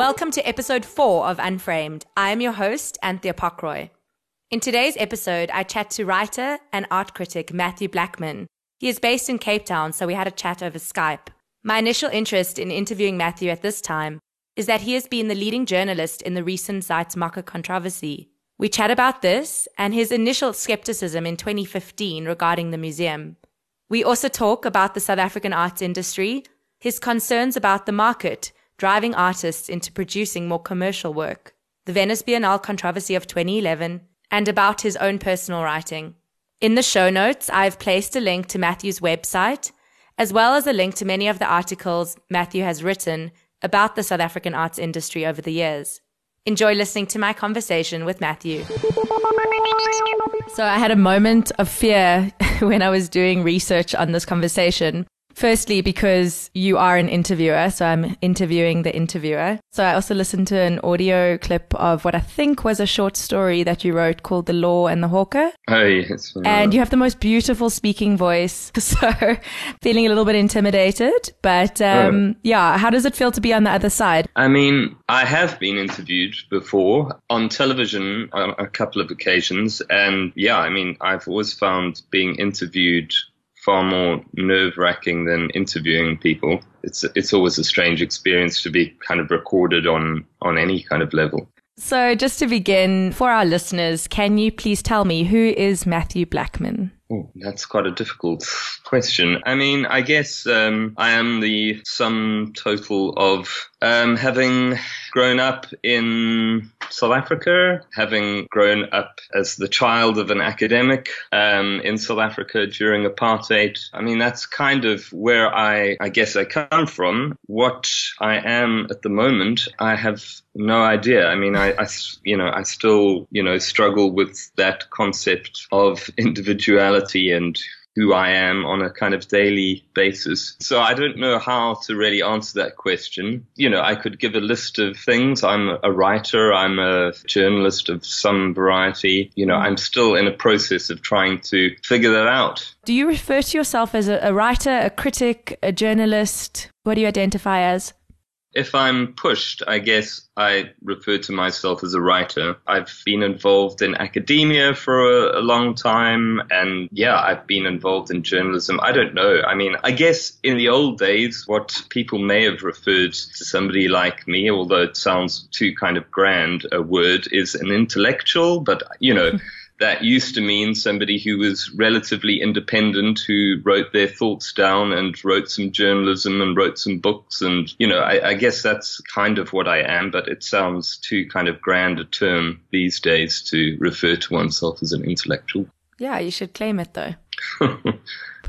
Welcome to episode four of Unframed. I am your host, Anthea Pockroy. In today's episode, I chat to writer and art critic Matthew Blackman. He is based in Cape Town, so we had a chat over Skype. My initial interest in interviewing Matthew at this time is that he has been the leading journalist in the recent Zeitz controversy. We chat about this and his initial skepticism in 2015 regarding the museum. We also talk about the South African arts industry, his concerns about the market, driving artists into producing more commercial work, the Venice Biennale controversy of 2011, and about his own personal writing. In the show notes, I've placed a link to Matthew's website, as well as a link to many of the articles Matthew has written about the South African arts industry over the years. Enjoy listening to my conversation with Matthew. So, I had a moment of fear when I was doing research on this conversation Firstly, because you are an interviewer, so I'm interviewing the interviewer. So I also listened to an audio clip of what I think was a short story that you wrote called The Law and the Hawker. Oh, yes. And you have the most beautiful speaking voice. So feeling a little bit intimidated. But um, oh. yeah, how does it feel to be on the other side? I mean, I have been interviewed before on television on a couple of occasions. And yeah, I mean, I've always found being interviewed far more nerve wracking than interviewing people. It's it's always a strange experience to be kind of recorded on on any kind of level. So, just to begin, for our listeners, can you please tell me who is Matthew Blackman? Oh, that's quite a difficult question. I mean, I guess um, I am the sum total of um, having grown up in South Africa, having grown up as the child of an academic um, in South Africa during apartheid. I mean, that's kind of where I, I guess I come from. What I am at the moment, I have no idea. I mean, I, I, you know, I still, you know, struggle with that concept of individuality and who I am on a kind of daily basis. So I don't know how to really answer that question. You know, I could give a list of things. I'm a writer. I'm a journalist of some variety. You know, I'm still in a process of trying to figure that out. Do you refer to yourself as a, writer, a critic, a journalist? What do you identify as? If I'm pushed, I guess I refer to myself as a writer. I've been involved in academia for a, a, long time, and yeah, I've been involved in journalism. I don't know. I mean, I guess in the old days, what people may have referred to somebody like me, although it sounds too kind of grand a word, is an intellectual, but you know. that used to mean somebody who was relatively independent, who wrote their thoughts down and wrote some journalism and wrote some books. And, you know, I, I, guess that's kind of what I am, but it sounds too kind of grand a term these days to refer to oneself as an intellectual. Yeah, you should claim it though.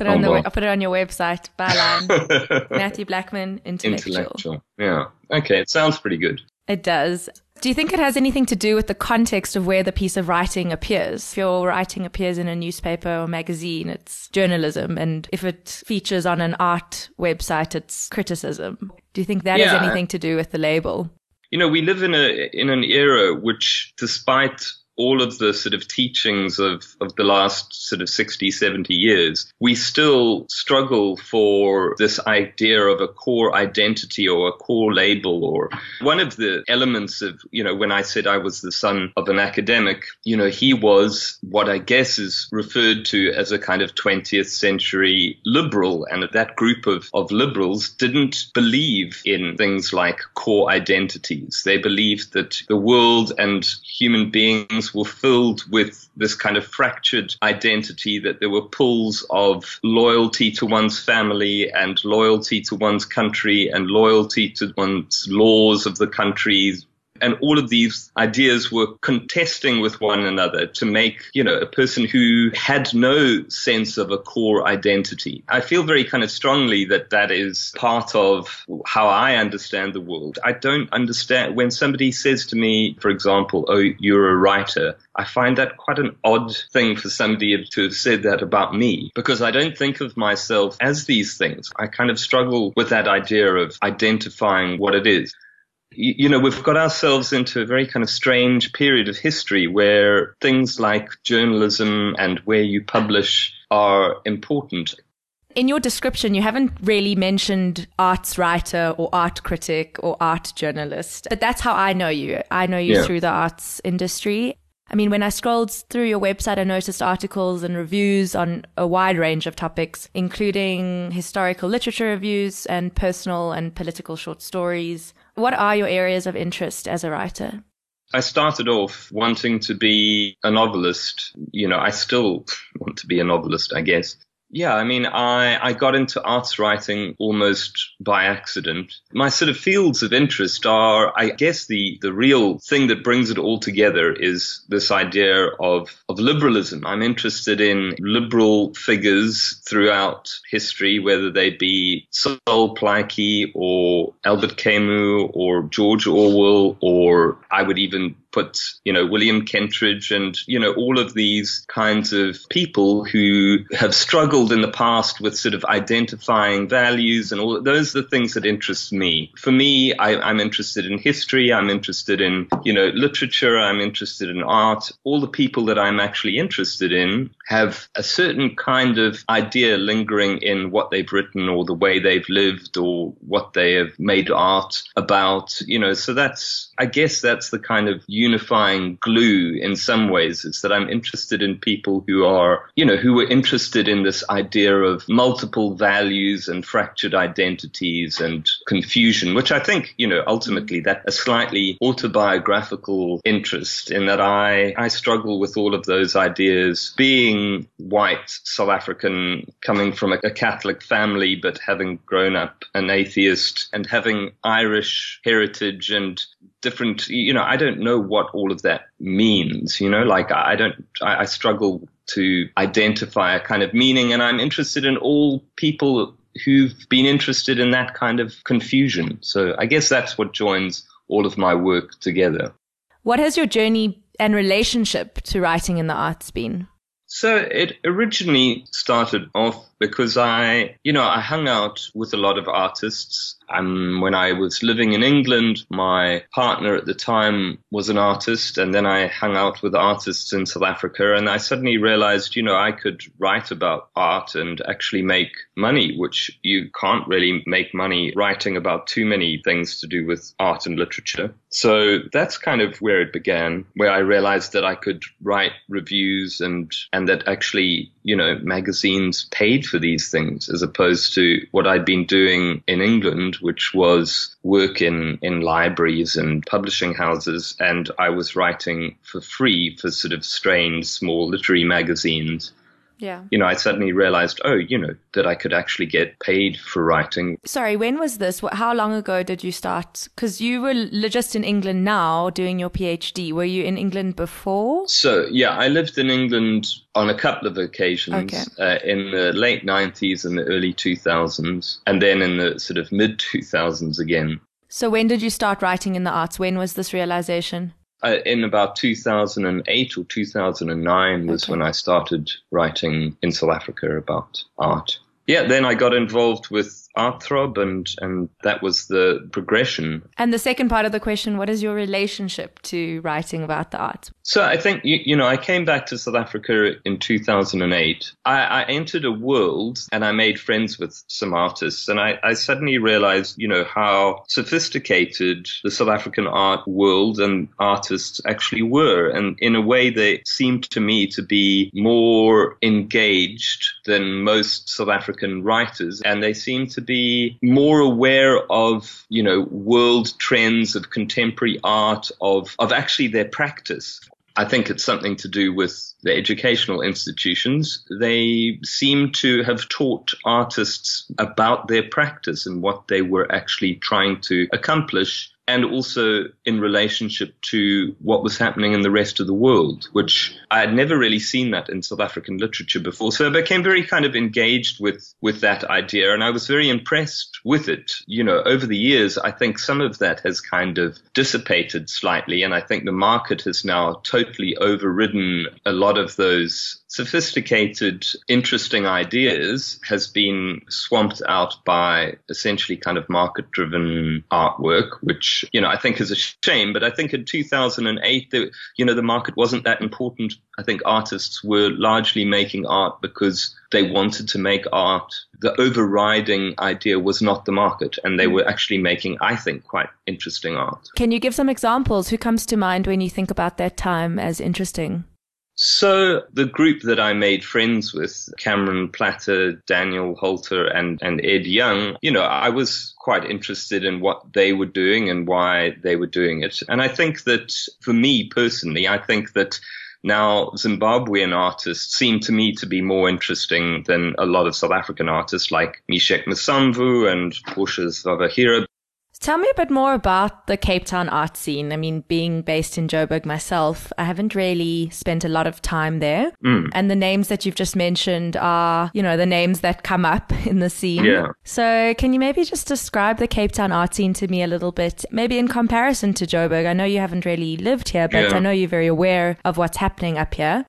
Put it on oh, the put it on your website, byline. Matthew Blackman, intellectual. Intellectual. Yeah. Okay, it sounds pretty good. It does. Do you think it has anything to do with the context of where the piece of writing appears? If your writing appears in a newspaper or magazine, it's journalism. And if it features on an art website, it's criticism. Do you think that yeah. has anything to do with the label? You know, we live in a in an era which, despite all of the sort of teachings of, of the last sort of 60, 70 years, we still struggle for this idea of a core identity or a core label or one of the elements of, you know, when I said I was the son of an academic, you know, he was what I guess is referred to as a kind of 20th century liberal. And that group of, of liberals didn't believe in things like core identities. They believed that the world and human beings were filled with this kind of fractured identity that there were pulls of loyalty to one's family and loyalty to one's country and loyalty to one's laws of the country and all of these ideas were contesting with one another to make, you know, a person who had no sense of a core identity. I feel very kind of strongly that that is part of how I understand the world. I don't understand when somebody says to me, for example, oh, you're a writer. I find that quite an odd thing for somebody to have said that about me because I don't think of myself as these things. I kind of struggle with that idea of identifying what it is you know, we've got ourselves into a very kind of strange period of history where things like journalism and where you publish are important. In your description, you haven't really mentioned arts writer or art critic or art journalist, but that's how I know you. I know you yeah. through the arts industry. I mean, when I scrolled through your website, I noticed articles and reviews on a wide range of topics, including historical literature reviews and personal and political short stories. What are your areas of interest as a writer? I started off wanting to be a novelist. You know, I still want to be a novelist, I guess. Yeah, I mean, I, I got into arts writing almost by accident. My sort of fields of interest are, I guess, the, the real thing that brings it all together is this idea of, of liberalism. I'm interested in liberal figures throughout history, whether they be Sol Plaatje or Albert Camus or George Orwell, or I would even put, you know, William Kentridge and, you know, all of these kinds of people who have struggled in the past with sort of identifying values and all those are the things that interest me. For me, I, am interested in history. I'm interested in, you know, literature. I'm interested in art. All the people that I'm actually interested in have a certain kind of idea lingering in what they've written or the way they've lived or what they have made art about, you know, so that's, I guess that's the kind of unifying glue in some ways. It's that I'm interested in people who are, you know, who are interested in this idea of multiple values and fractured identities and confusion, which I think, you know, ultimately that a slightly autobiographical interest in that I, I struggle with all of those ideas being white South African coming from a, a Catholic family, but having grown up an atheist and having Irish heritage and different, you know, I don't know what all of that means, you know, like I don't, I, I struggle to identify a kind of meaning and I'm interested in all people who've been interested in that kind of confusion. So I guess that's what joins all of my work together. What has your journey and relationship to writing in the arts been? So it originally started off because I, you know, I hung out with a lot of artists. Um, when I was living in England, my partner at the time was an artist, and then I hung out with artists in South Africa, and I suddenly realized, you know, I could write about art and actually make money, which you can't really make money writing about too many things to do with art and literature. So that's kind of where it began, where I realized that I could write reviews and, and that actually, you know, magazines paid for these things as opposed to what I'd been doing in England, which was work in, in libraries and publishing houses. And I was writing for free for sort of strange small literary magazines. Yeah. You know, I suddenly realized, oh, you know, that I could actually get paid for writing. Sorry, when was this? How long ago did you start? Because you were just in England now doing your PhD. Were you in England before? So, yeah, I lived in England on a couple of occasions okay. uh, in the late 90s and the early 2000s, and then in the sort of mid 2000s again. So, when did you start writing in the arts? When was this realization? Uh, in about 2008 or 2009 was okay. when I started writing in South Africa about art. Yeah, then I got involved with Artthrob, and and that was the progression. And the second part of the question: What is your relationship to writing about the art? So I think you, you know I came back to South Africa in 2008. I, I entered a world, and I made friends with some artists, and I, I suddenly realized you know how sophisticated the South African art world and artists actually were, and in a way they seemed to me to be more engaged than most South African writers, and they seemed to to be more aware of, you know, world trends of contemporary art, of, of actually their practice. I think it's something to do with the educational institutions. They seem to have taught artists about their practice and what they were actually trying to accomplish and also in relationship to what was happening in the rest of the world, which I had never really seen that in South African literature before. So I became very kind of engaged with, with that idea and I was very impressed with it. You know, over the years, I think some of that has kind of dissipated slightly and I think the market has now totally overridden a lot of those sophisticated, interesting ideas has been swamped out by essentially kind of market driven artwork, which, you know, I think is a shame. But I think in 2008, the, you know, the market wasn't that important. I think artists were largely making art because they wanted to make art. The overriding idea was not the market, and they mm. were actually making, I think, quite interesting art. Can you give some examples? Who comes to mind when you think about that time as interesting? So the group that I made friends with, Cameron Platter, Daniel Halter, and, and Ed Young, you know, I was quite interested in what they were doing and why they were doing it. And I think that for me personally, I think that now, Zimbabwean artists seem to me to be more interesting than a lot of South African artists like Misheck Masamvu and Portia Zvavahera Tell me a bit more about the Cape Town art scene. I mean, being based in Joburg myself, I haven't really spent a lot of time there. Mm. And the names that you've just mentioned are, you know, the names that come up in the scene. Yeah. So can you maybe just describe the Cape Town art scene to me a little bit, maybe in comparison to Joburg? I know you haven't really lived here, but yeah. I know you're very aware of what's happening up here.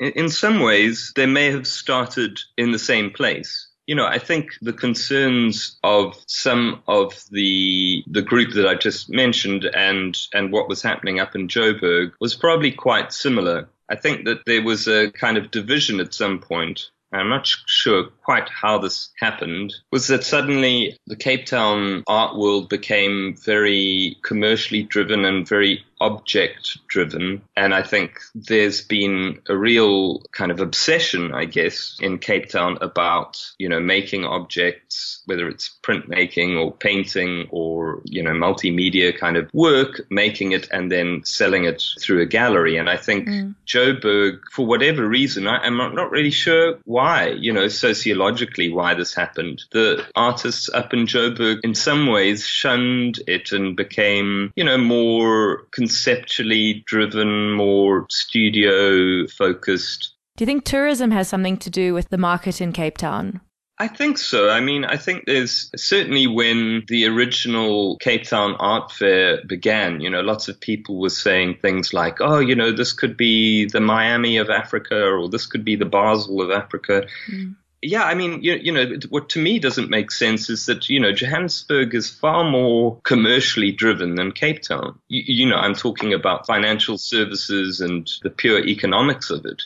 In some ways, they may have started in the same place you know, I think the concerns of some of the the group that I just mentioned and and what was happening up in Joburg was probably quite similar. I think that there was a kind of division at some point. I'm not sure quite how this happened, was that suddenly the Cape Town art world became very commercially driven and very object driven. And I think there's been a real kind of obsession, I guess, in Cape Town about, you know, making objects, whether it's printmaking or painting or, you know, multimedia kind of work, making it and then selling it through a gallery. And I think mm. Joburg, for whatever reason, I, am not really sure why, you know, sociologically why this happened. The artists up in Joburg in some ways shunned it and became, you know, more conceptually driven, more studio focused. Do you think tourism has something to do with the market in Cape Town? I think so. I mean, I think there's certainly when the original Cape Town Art Fair began, you know, lots of people were saying things like, oh, you know, this could be the Miami of Africa or this could be the Basel of Africa. Mm yeah, I mean, you, you know, what to me doesn't make sense is that, you know, Johannesburg is far more commercially driven than Cape Town. You, you know, I'm talking about financial services and the pure economics of it.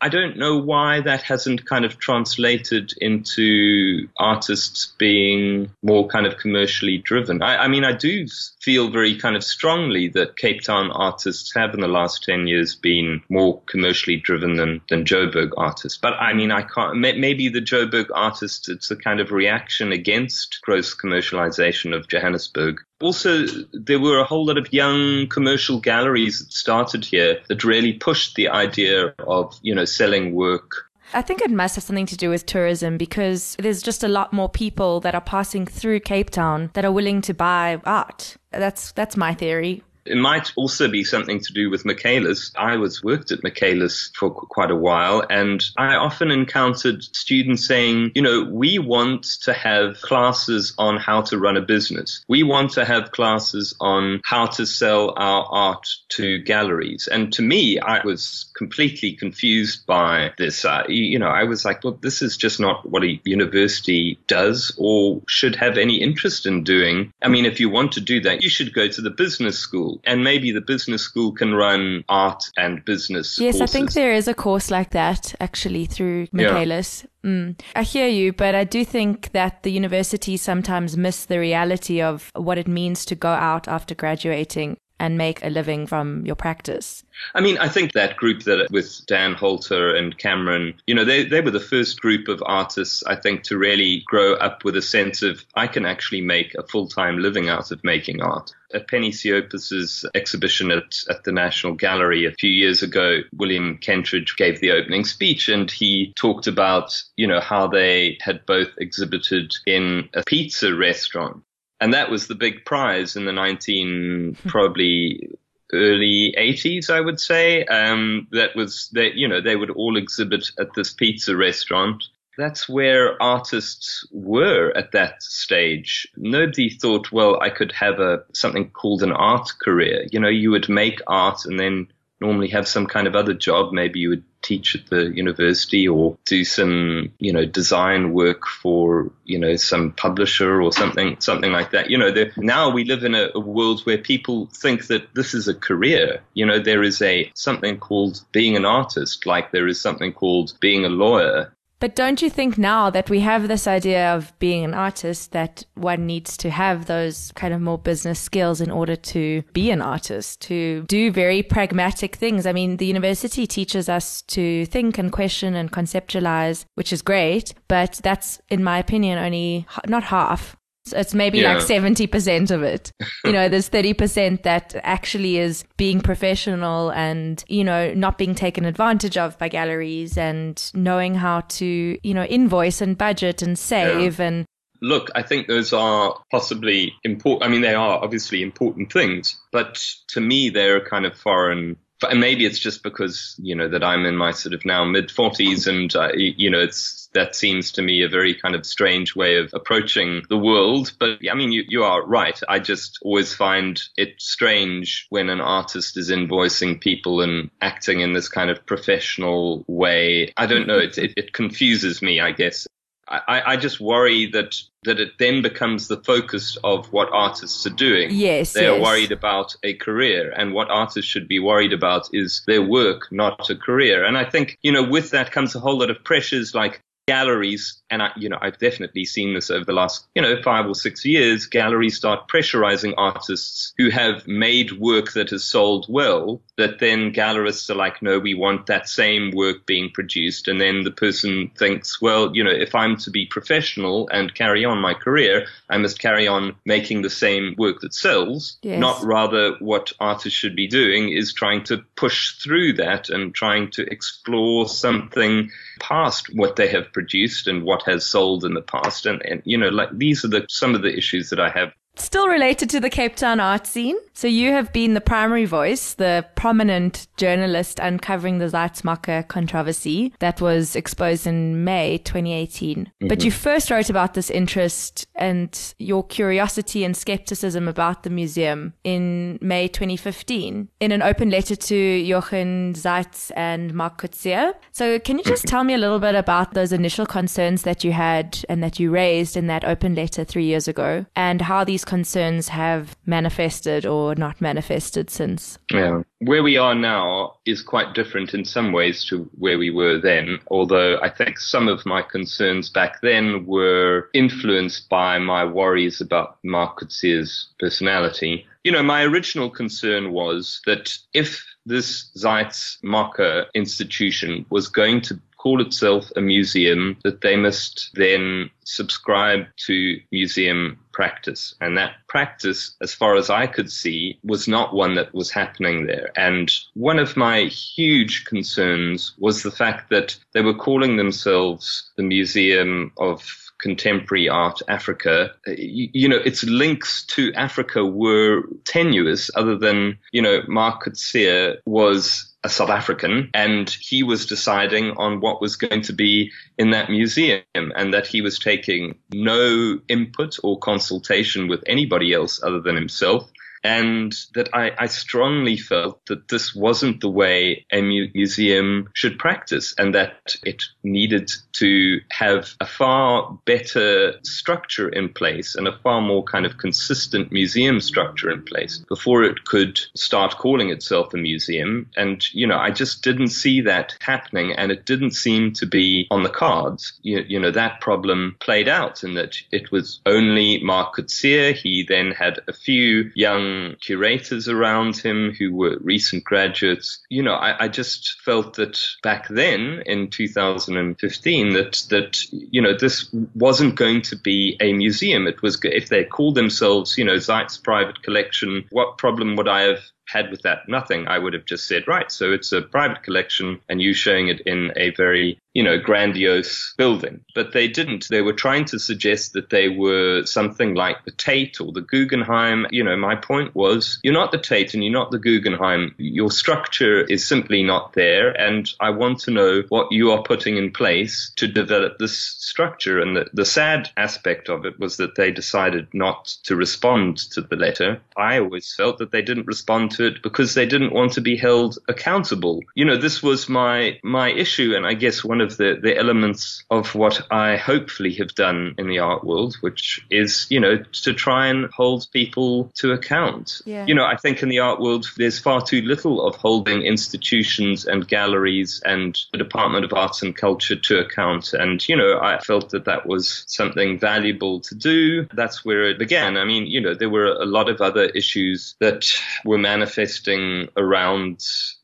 I don't know why that hasn't kind of translated into artists being more kind of commercially driven. I, I, mean, I do feel very kind of strongly that Cape Town artists have in the last 10 years been more commercially driven than, than Joburg artists. But I mean, I can't, maybe the Joburg artists, it's a kind of reaction against gross commercialization of Johannesburg also, there were a whole lot of young commercial galleries that started here that really pushed the idea of, you know, selling work I think it must have something to do with tourism because there's just a lot more people that are passing through Cape Town that are willing to buy art. That's that's my theory. It might also be something to do with Michaelis. I was worked at Michaelis for quite a while and I often encountered students saying, you know, we want to have classes on how to run a business. We want to have classes on how to sell our art to galleries. And to me, I was completely confused by this. Uh, you know, I was like, well, this is just not what a university does or should have any interest in doing. I mean, if you want to do that, you should go to the business school and maybe the business school can run art and business. Yes, courses. I think there is a course like that actually through Michaelis. Yeah. Mm. I hear you, but I do think that the universities sometimes miss the reality of what it means to go out after graduating and make a living from your practice. I mean, I think that group that with Dan Halter and Cameron, you know, they, they were the first group of artists, I think, to really grow up with a sense of I can actually make a full time living out of making art. At Penny Siopis's exhibition at, at the National Gallery a few years ago, William Kentridge gave the opening speech and he talked about, you know, how they had both exhibited in a pizza restaurant and that was the big prize in the 19 probably early 80s i would say. Um, that was that you know they would all exhibit at this pizza restaurant. That's where artists were at that stage. Nobody thought well i could have a something called an art career. You know you would make art and then normally have some kind of other job. Maybe you would teach at the university or do some, you know, design work for, you know, some publisher or something, something like that. You know, now we live in a, a world where people think that this is a career. You know, there is a something called being an artist, like there is something called being a lawyer. But don't you think now that we have this idea of being an artist that one needs to have those kind of more business skills in order to be an artist, to do very pragmatic things? I mean, the university teaches us to think and question and conceptualize, which is great, but that's, in my opinion, only not half it's maybe yeah. like 70% of it. you know, there's 30% that actually is being professional and, you know, not being taken advantage of by galleries and knowing how to, you know, invoice and budget and save yeah. and Look, I think those are possibly important. I mean, they are obviously important things, but to me, they're kind of foreign and maybe it's just because you know that I'm in my sort of now mid 40s, and uh, you know it's that seems to me a very kind of strange way of approaching the world. But I mean, you you are right. I just always find it strange when an artist is invoicing people and acting in this kind of professional way. I don't know. It it, it confuses me. I guess I, I, just worry that that it then becomes the focus of what artists are doing. Yes, they yes. are worried about a career, and what artists should be worried about is their work, not a career. And I think you know with that comes a whole lot of pressures like galleries, and I, you know, I've definitely seen this over the last, you know, five or six years, galleries start pressurizing artists who have made work that has sold well, that then gallerists are like, no, we want that same work being produced. And then the person thinks, well, you know, if I'm to be professional and carry on my career, I must carry on making the same work that sells, yes. not rather what artists should be doing is trying to push through that and trying to explore something past what they have produced and what has sold in the past. And, and you know, like these are the, some of the issues that I have Still related to the Cape Town art scene. So you have been the primary voice, the prominent journalist uncovering the Zeitz-MOCAA controversy that was exposed in May 2018. Mm-hmm. But you first wrote about this interest and your curiosity and skepticism about the museum in May 2015 in an open letter to Jochen Zeitz and Mark Coetzee. So can you just mm-hmm. tell me a little bit about those initial concerns that you had and that you raised in that open letter three years ago and how these concerns have manifested or not manifested since? Yeah. Where we are now is quite different in some ways to where we were then, although I think some of my concerns back then were influenced by my worries about Mark Coetzee's personality. You know, my original concern was that if this Zeitz-MOCAA institution was going to call itself a museum, that they must then subscribe to museum practice. And that practice, as far as I could see, was not one that was happening there. And one of my huge concerns was the fact that they were calling themselves the Museum of contemporary art Africa, uh, you, you, know, its links to Africa were tenuous other than, you know, Mark Coetzee was a South African, and he was deciding on what was going to be in that museum, and that he was taking no input or consultation with anybody else other than himself and that I, I, strongly felt that this wasn't the way a mu- museum should practice and that it needed to have a far better structure in place and a far more kind of consistent museum structure in place before it could start calling itself a museum. And, you know, I just didn't see that happening and it didn't seem to be on the cards. You, you know, that problem played out in that it was only Mark Coetzee. He then had a few young curators around him who were recent graduates. You know, I, I just felt that back then in 2015 that, that, you know, this wasn't going to be a museum. It was, if they called themselves, you know, Zeitz private collection, what problem would I have had with that nothing, I would have just said, right, so it's a private collection and you showing it in a very you know, grandiose building. But they didn't. They were trying to suggest that they were something like the Tate or the Guggenheim. You know, my point was you're not the Tate and you're not the Guggenheim. Your structure is simply not there. And I want to know what you are putting in place to develop this structure. And the, the sad aspect of it was that they decided not to respond to the letter. I always felt that they didn't respond into it because they didn't want to be held accountable. You know, this was my my issue, and I guess one of the the elements of what I hopefully have done in the art world, which is you know to try and hold people to account. Yeah. You know, I think in the art world there's far too little of holding institutions and galleries and the Department of Arts and Culture to account, and you know, I felt that that was something valuable to do. That's where it began. I mean, you know, there were a lot of other issues that were manifesting around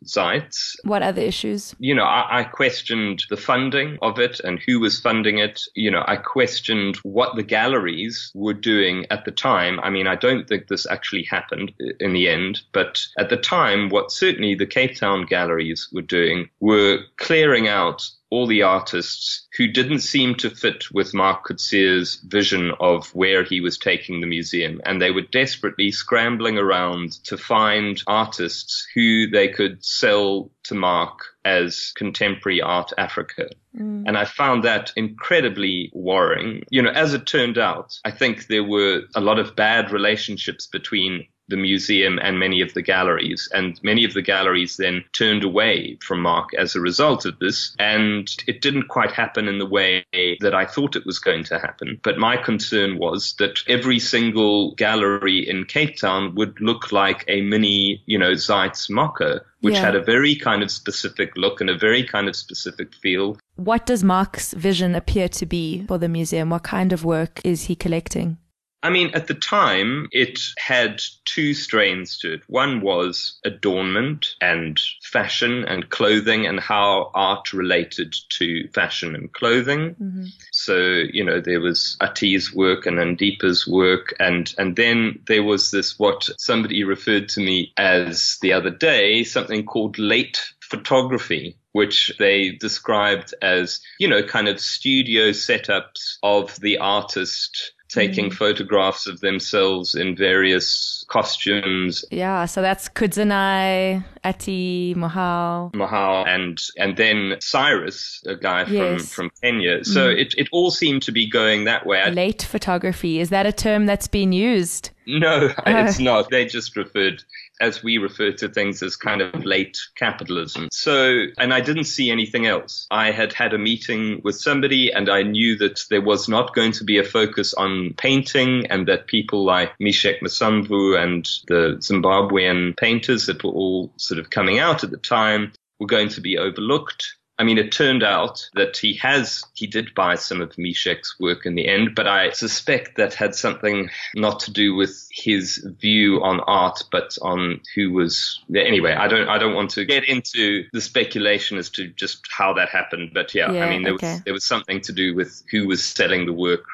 Zeitz. What other issues? You know, I, I, questioned the funding of it and who was funding it. You know, I questioned what the galleries were doing at the time. I mean, I don't think this actually happened in the end, but at the time, what certainly the Cape Town galleries were doing were clearing out all the artists who didn't seem to fit with Mark Coetzee's vision of where he was taking the museum. And they were desperately scrambling around to find artists who they could sell to Mark as contemporary art Africa. Mm. And I found that incredibly worrying. You know, as it turned out, I think there were a lot of bad relationships between the museum and many of the galleries. And many of the galleries then turned away from Mark as a result of this. And it didn't quite happen in the way that I thought it was going to happen. But my concern was that every single gallery in Cape Town would look like a mini, you know, Zeitz MOCAA, which yeah. had a very kind of specific look and a very kind of specific feel. What does Mark's vision appear to be for the museum? What kind of work is he collecting? I mean, at the time, it had two strains to it. One was adornment and fashion and clothing and how art related to fashion and clothing. Mm-hmm. So, you know, there was Athi's work and Andipa's work. And, and then there was this, what somebody referred to me as the other day, something called late photography, which they described as, you know, kind of studio setups of the artist taking mm. photographs of themselves in various costumes. Yeah, so that's Kudzanai, Athi, Mohau. Mohau and and then Cyrus, a guy yes. from, from Kenya. So mm. it, it all seemed to be going that way. Late photography, is that a term that's been used? No, it's not. They just referred as we refer to things as kind of late capitalism. So, and I didn't see anything else. I had had a meeting with somebody and I knew that there was not going to be a focus on painting and that people like Misheck Masamvu and the Zimbabwean painters that were all sort of coming out at the time were going to be overlooked. I mean, it turned out that he has, he did buy some of Misheck's work in the end, but I suspect that had something not to do with his view on art, but on who was, anyway, I don't, I don't want to get into the speculation as to just how that happened, but yeah, yeah I mean, there okay. was, there was something to do with who was selling the work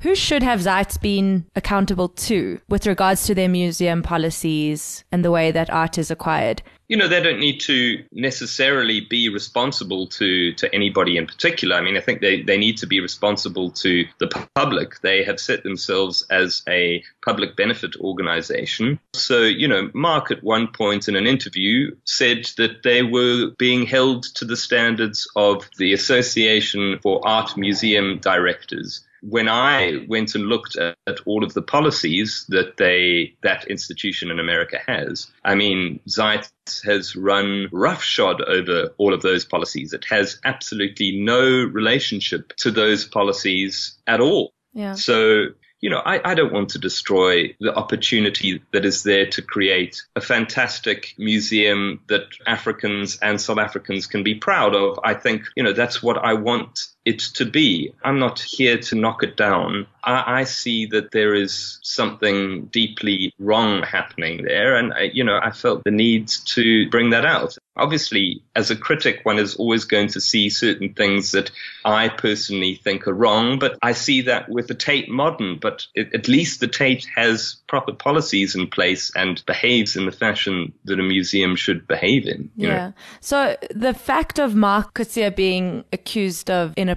who should have Zeitz been accountable to with regards to their museum policies and the way that art is acquired? You know, they don't need to necessarily be responsible to, to anybody in particular. I mean, I think they, they need to be responsible to the public. They have set themselves as a public benefit organization. So, you know, Mark at one point in an interview said that they were being held to the standards of the Association for Art Museum Directors when I went and looked at, at, all of the policies that they that institution in America has, I mean, Zeitz has run roughshod over all of those policies. It has absolutely no relationship to those policies at all. Yeah. So you know, I, I, don't want to destroy the opportunity that is there to create a fantastic museum that Africans and South Africans can be proud of. I think, you know, that's what I want it to be. I'm not here to knock it down. I, I see that there is something deeply wrong happening there. And, I, you know, I felt the need to bring that out. Obviously, as a critic, one is always going to see certain things that I personally think are wrong, but I see that with the Tate Modern. But it, at least the Tate has proper policies in place and behaves in the fashion that a museum should behave in. yeah. Know? So the fact of Mark Coetzee being accused of inappropriate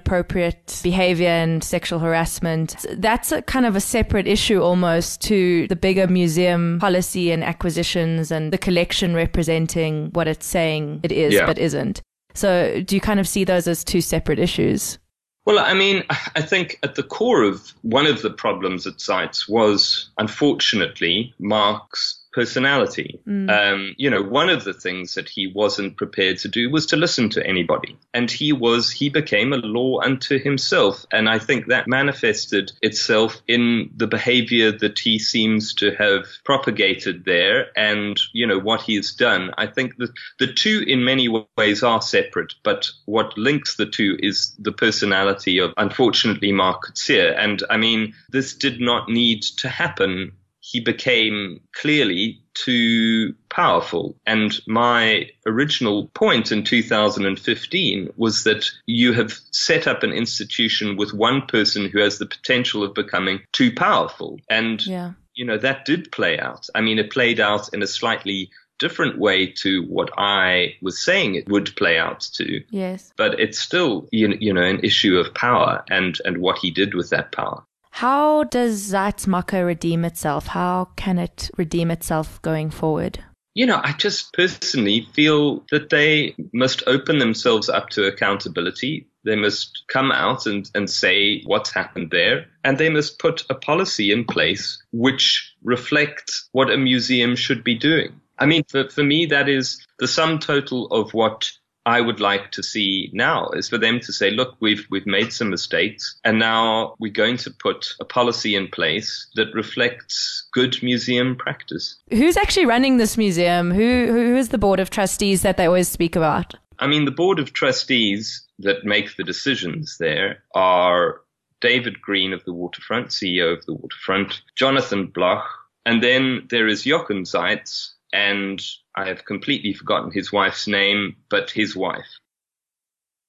behavior and sexual harassment, that's a kind of a separate issue almost to the bigger museum policy and acquisitions and the collection representing what it's saying it is yeah. but isn't. So do you kind of see those as two separate issues? Well, I mean, I think at the core of one of the problems at Zeitz was, unfortunately, Mark's personality. Mm. Um, you know, one of the things that he wasn't prepared to do was to listen to anybody. And he was, he became a law unto himself. And I think that manifested itself in the behavior that he seems to have propagated there and, you know, what he has done. I think that the two in many ways are separate, but what links the two is the personality of, unfortunately, Mark Coetzee. And I mean, this did not need to happen he became clearly too powerful. And my original point in 2015 was that you have set up an institution with one person who has the potential of becoming too powerful. And, yeah. you know, that did play out. I mean, it played out in a slightly different way to what I was saying it would play out to. Yes. But it's still, you know, an issue of power and, and what he did with that power. How does Zeitz-MOCAA redeem itself? How can it redeem itself going forward? You know, I just personally feel that they must open themselves up to accountability. They must come out and, and say what's happened there. And they must put a policy in place which reflects what a museum should be doing. I mean, for, for me, that is the sum total of what I would like to see now is for them to say, look, we've, we've made some mistakes and now we're going to put a policy in place that reflects good museum practice. Who's actually running this museum? Who, who is the board of trustees that they always speak about? I mean, the board of trustees that make the decisions there are David Green of the Waterfront, CEO of the Waterfront, Jonathan Bloch, and then there is Jochen Zeitz, and I have completely forgotten his wife's name, but his wife.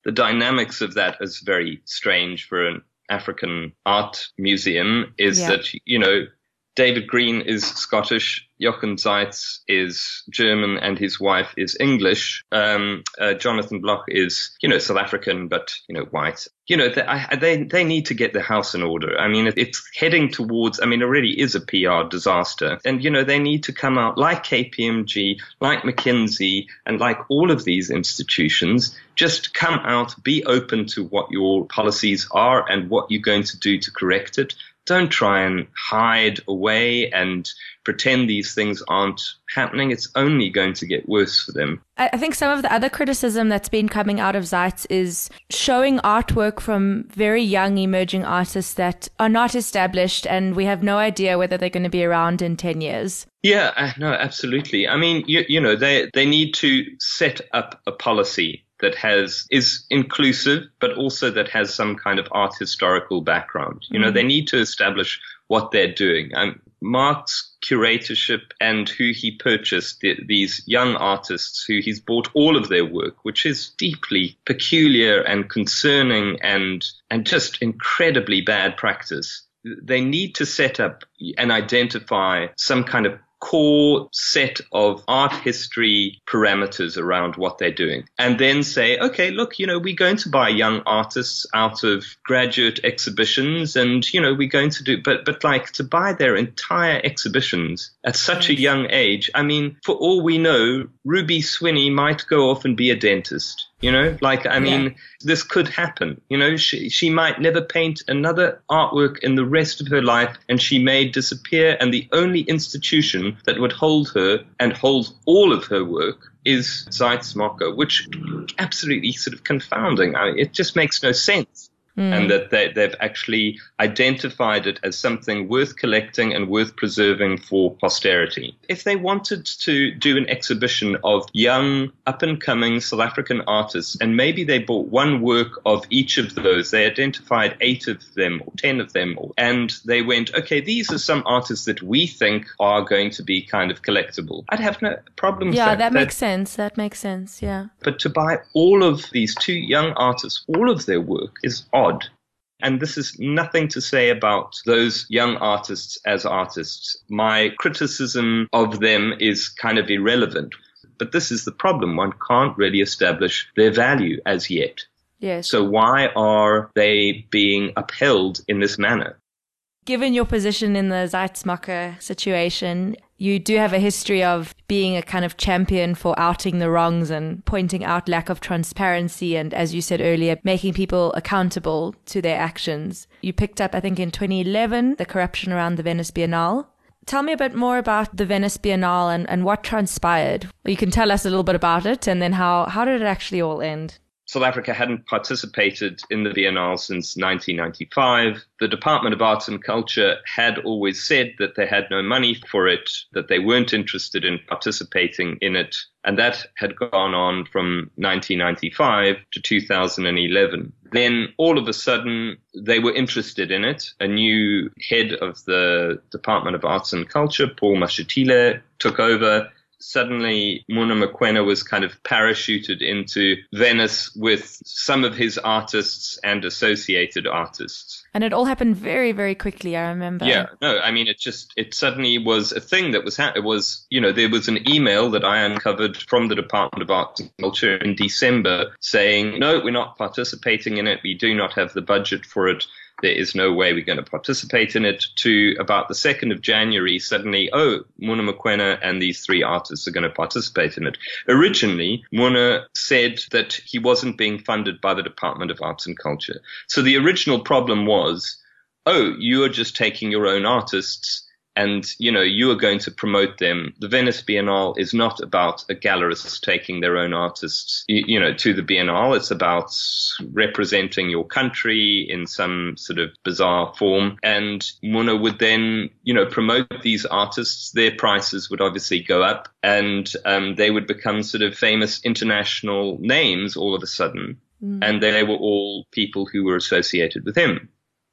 The dynamics of that is very strange for an African art museum is yeah. that, you know, David Green is Scottish, Jochen Zeitz is German, and his wife is English. Um, uh, Jonathan Bloch is, you know, South African, but, you know, white. You know, they, I, they, they need to get the house in order. I mean, it's heading towards, I mean, it really is a PR disaster. And, you know, they need to come out like KPMG, like McKinsey, and like all of these institutions, just come out, be open to what your policies are and what you're going to do to correct it don't try and hide away and pretend these things aren't happening. It's only going to get worse for them. I think some of the other criticism that's been coming out of Zeitz is showing artwork from very young emerging artists that are not established and we have no idea whether they're going to be around in 10 years. Yeah, uh, no, absolutely. I mean, you, you know, they, they need to set up a policy that has is inclusive, but also that has some kind of art historical background. You know, mm-hmm. they need to establish what they're doing. Um, Mark's curatorship and who he purchased the, these young artists who he's bought all of their work, which is deeply peculiar and concerning and and just incredibly bad practice. They need to set up and identify some kind of core set of art history parameters around what they're doing and then say, okay, look, you know, we're going to buy young artists out of graduate exhibitions and, you know, we're going to do, but, but like to buy their entire exhibitions at such a young age. I mean, for all we know, Ruby Swinney might go off and be a dentist. You know, like, I mean, yeah. this could happen. You know, she, she might never paint another artwork in the rest of her life and she may disappear. And the only institution that would hold her and hold all of her work is Zeitz-MOCAA, which absolutely sort of confounding. I mean, it just makes no sense mm. and that they, they've actually identified it as something worth collecting and worth preserving for posterity. If they wanted to do an exhibition of young, up and coming South African artists, and maybe they bought one work of each of those, they identified eight of them or ten of them, and they went, okay, these are some artists that we think are going to be kind of collectible. I'd have no problem yeah, that. that makes sense. That makes sense. Yeah. But to buy all of these two young artists, all of their work is odd. And this is nothing to say about those young artists as artists. My criticism of them is kind of irrelevant. But this is the problem. One can't really establish their value as yet. Yes. So why are they being upheld in this manner? Given your position in the Zeitz-MOCAA situation, you do have a history of being a kind of champion for outing the wrongs and pointing out lack of transparency and, as you said earlier, making people accountable to their actions. You picked up, I think, in 2011, the corruption around the Venice Biennale. Tell me a bit more about the Venice Biennale and, and what transpired. You can tell us a little bit about it and then how, how did it actually all end? South Africa hadn't participated in the Biennale since 1995. The Department of Arts and Culture had always said that they had no money for it, that they weren't interested in participating in it. And that had gone on from 1995 to 2011. Then all of a sudden, they were interested in it. A new head of the Department of Arts and Culture, Paul Mashatile, took over suddenly Monna Mokoena was kind of parachuted into Venice with some of his artists and associated artists. And it all happened very, very quickly. I remember. Yeah, no, I mean, it just it suddenly was a thing that was ha- it was you know there was an email that I uncovered from the Department of Arts and Culture in December saying no, we're not participating in it. We do not have the budget for it there is no way we're going to participate in it, to about the 2nd of January, suddenly, oh, Monna Mokoena and these three artists are going to participate in it. Originally, Monna said that he wasn't being funded by the Department of Arts and Culture. So the original problem was, oh, you are just taking your own artists and you know you are going to promote them. The Venice Biennale is not about a gallerist taking their own artists, you, you, know, to the Biennale. It's about representing your country in some sort of bizarre form. And Monna would then, you know, promote these artists. Their prices would obviously go up, and um, they would become sort of famous international names all of a sudden. Mm. And they were all people who were associated with him.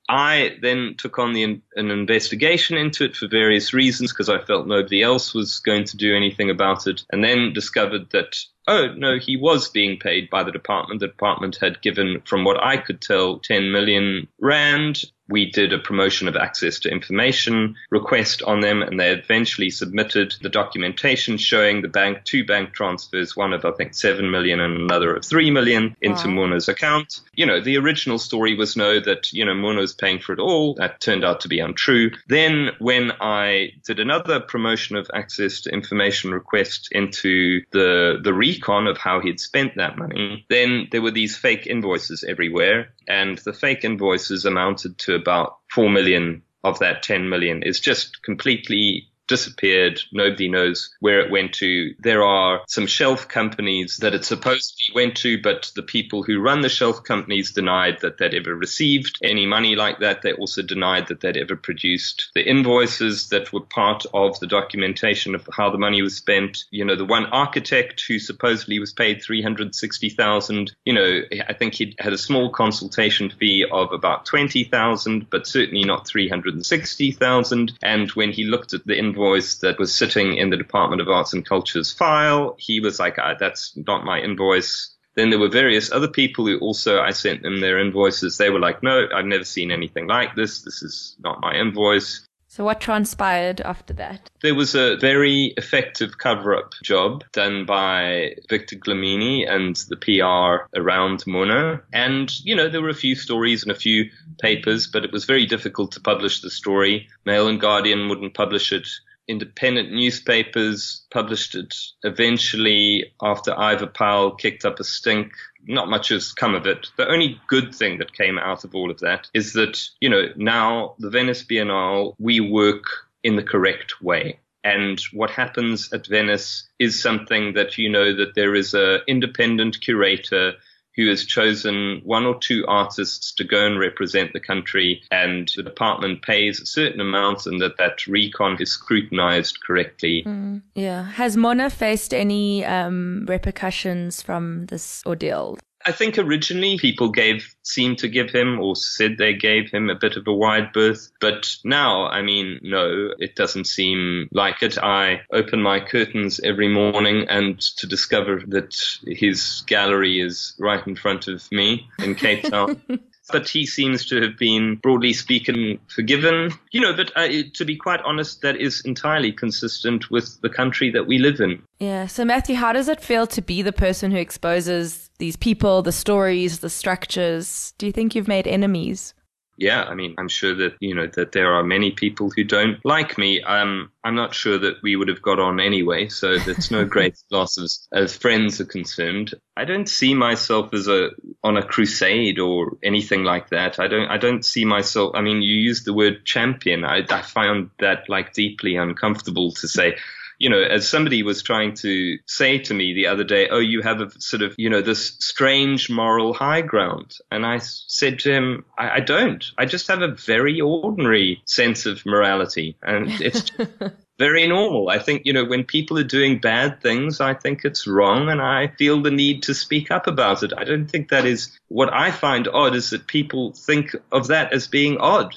I then took on the, an investigation into it for various reasons because I felt nobody else was going to do anything about it, and then discovered that oh, no, he was being paid by the department. The department had given, from what I could tell, 10 million rand. We did a promotion of access to information request on them, and they eventually submitted the documentation showing the bank two bank transfers, one of I think seven million and another of three million into wow. Monna's account. You know, the original story was no that you know Monna was paying for it all. That turned out to be untrue. Then when I did another promotion of access to information request into the the recon of how he'd spent that money, then there were these fake invoices everywhere. And the fake invoices amounted to about 4 million of that 10 million. It's just completely disappeared. Nobody knows where it went to. There are some shelf companies that it supposedly went to, but the people who run the shelf companies denied that they'd ever received any money like that. They also denied that they'd ever produced the invoices that were part of the documentation of how the money was spent. You know, the one architect who supposedly was paid 360,000, you know, I think he had a small consultation fee of about 20,000, but certainly not 360,000. And when he looked at the invoice, invoice that was sitting in the Department of Arts and Culture's file. He was like, ah, that's not my invoice. Then there were various other people who also, I sent them their invoices. They were like, no, I've never seen anything like this. This is not my invoice. So what transpired after that? There was a very effective cover-up job done by Victor Dlamini and the PR around Monna. And, you know, there were a few stories and a few papers, but it was very difficult to publish the story. Mail and Guardian wouldn't publish it independent newspapers published it eventually after Ivor Powell kicked up a stink. Not much has come of it. The only good thing that came out of all of that is that, you know, now the Venice Biennale, we work in the correct way. And what happens at Venice is something that you know that there is a independent curator who has chosen one or two artists to go and represent the country and the department pays a certain amount and that that recon is scrutinized correctly. Mm, yeah. Has Monna faced any um, repercussions from this ordeal? I think originally people gave seemed to give him or said they gave him a bit of a wide berth, but now, I mean, no, it doesn't seem like it. I open my curtains every morning and to discover that his gallery is right in front of me in Cape Town. but he seems to have been, broadly speaking, forgiven. You know, but uh, to be quite honest, that is entirely consistent with the country that we live in. Yeah. So, Matthew, how does it feel to be the person who exposes these people, the stories, the structures? Do you think you've made enemies? Yeah, I mean, I'm sure that, you know, that there are many people who don't like me. Um, I'm not sure that we would have got on anyway. So that's no great loss as, as friends are concerned. I don't see myself as a, on a crusade or anything like that. I don't, I don't see myself. I mean, you used the word champion. I, I found that like deeply uncomfortable to say you know, as somebody was trying to say to me the other day, oh, you have a sort of, you know, this strange moral high ground. And I said to him, I, I don't. I just have a very ordinary sense of morality. And it's very normal. I think, you know, when people are doing bad things, I think it's wrong and I feel the need to speak up about it. I don't think that is what I find odd is that people think of that as being odd.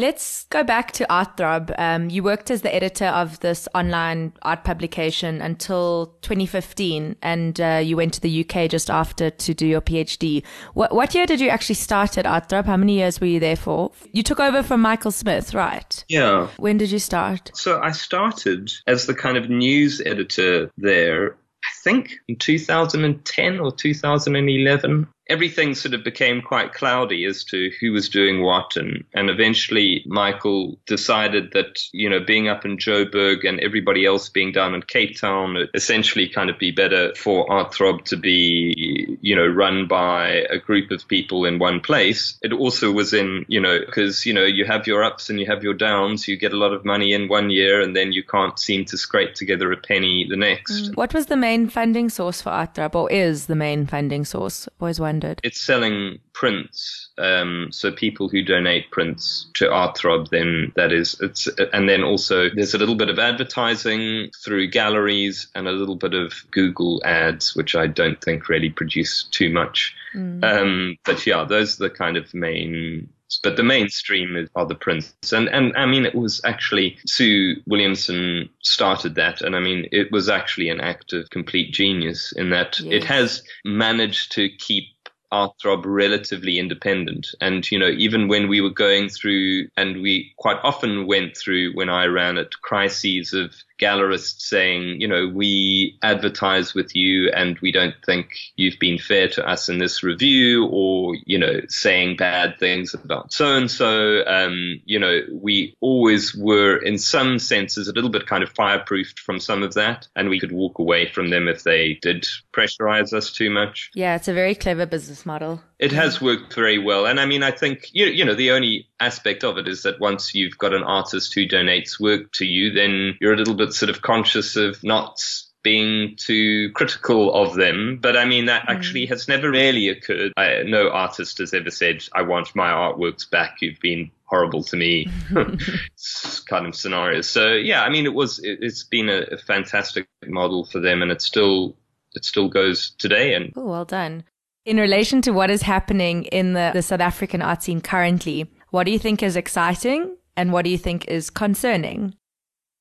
Let's go back to Artthrob. Um, you worked as the editor of this online art publication until 2015, and uh, you went to the UK just after to do your PhD. What, what year did you actually start at Artthrob? How many years were you there for? You took over from Michael Smith, right? Yeah. When did you start? So I started as the kind of news editor there I think in 2010 or 2011 everything sort of became quite cloudy as to who was doing what. And, and eventually Michael decided that, you know, being up in Joburg and everybody else being down in Cape Town, essentially kind of be better for Artthrob to be, you know, run by a group of people in one place. It also was in, you know, because, you know, you have your ups and you have your downs. You get a lot of money in one year and then you can't seem to scrape together a penny the next. Mm. What was the main funding source for Artthrob or is the main funding source? Always It's selling prints. Um, so people who donate prints to Artthrob, then that is, it's, and then also there's a little bit of advertising through galleries and a little bit of Google ads, which I don't think really produce too much. Mm. Um, but yeah, those are the kind of main but the mainstream is, are the prints. And, and I mean, it was actually Sue Williamson started that. And I mean, it was actually an act of complete genius in that yes. it has managed to keep Artthrob relatively independent. And, you know, even when we were going through, and we quite often went through when I ran it, crises of gallerists saying, you know, we advertise with you and we don't think you've been fair to us in this review or, you know, saying bad things about so and so. Um, you know, we always were in some senses a little bit kind of fireproofed from some of that and we could walk away from them if they did pressurize us too much. Yeah, it's a very clever business model. It has worked very well. And I mean, I think, you, you know, the only aspect of it is that once you've got an artist who donates work to you, then you're a little bit sort of conscious of not being too critical of them. But I mean, that mm. actually has never really occurred. I, no artist has ever said, I want my artworks back. You've been horrible to me kind of scenarios. So yeah, I mean, it was, it, has been a, a, fantastic model for them and it still, it still goes today. And oh, well done. In relation to what is happening in the, the South African art scene currently, what do you think is exciting and what do you think is concerning?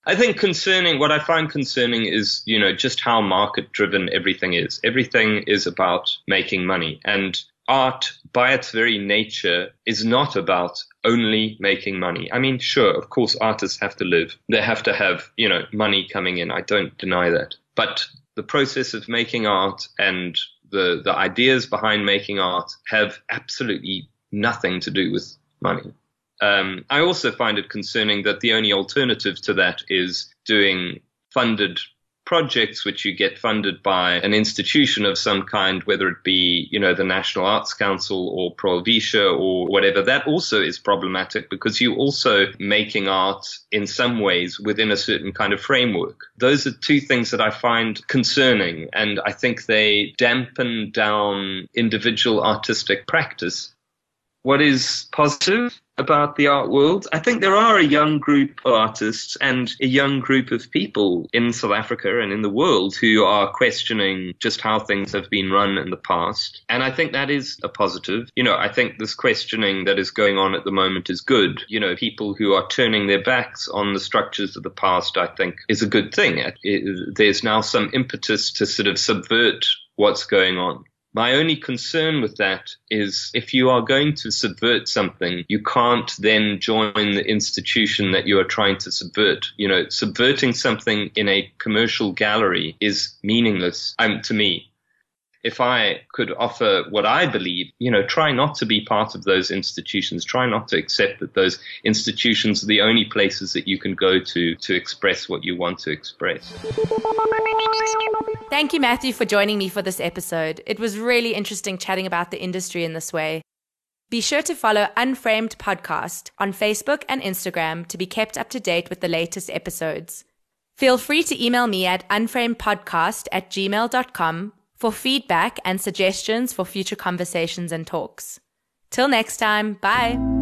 I think concerning, what I find concerning is, you know, just how market driven everything is. Everything is about making money and art by its very nature is not about only making money. I mean, sure, of course, artists have to live. They have to have, you know, money coming in. I don't deny that. But the process of making art and the, the ideas behind making art have absolutely nothing to do with money. Um, I also find it concerning that the only alternative to that is doing funded projects which you get funded by an institution of some kind, whether it be, you know, the National Arts Council or Pro Helvetia or whatever, that also is problematic because you're also making art in some ways within a certain kind of framework. Those are two things that I find concerning and I think they dampen down individual artistic practice. What is positive about the art world. I think there are a young group of artists and a young group of people in South Africa and in the world who are questioning just how things have been run in the past. And I think that is a positive. You know, I think this questioning that is going on at the moment is good. You know, people who are turning their backs on the structures of the past, I think is a good thing. It, it, there's now some impetus to sort of subvert what's going on. My only concern with that is if you are going to subvert something, you can't then join the institution that you are trying to subvert. You know, subverting something in a commercial gallery is meaningless um, to me. If I could offer what I believe, you know, try not to be part of those institutions. Try not to accept that those institutions are the only places that you can go to to express what you want to express. Thank you, Matthew, for joining me for this episode. It was really interesting chatting about the industry in this way. Be sure to follow Unframed Podcast on Facebook and Instagram to be kept up to date with the latest episodes. Feel free to email me at unframedpodcast at gmail.com for feedback and suggestions for future conversations and talks. Till next time, bye.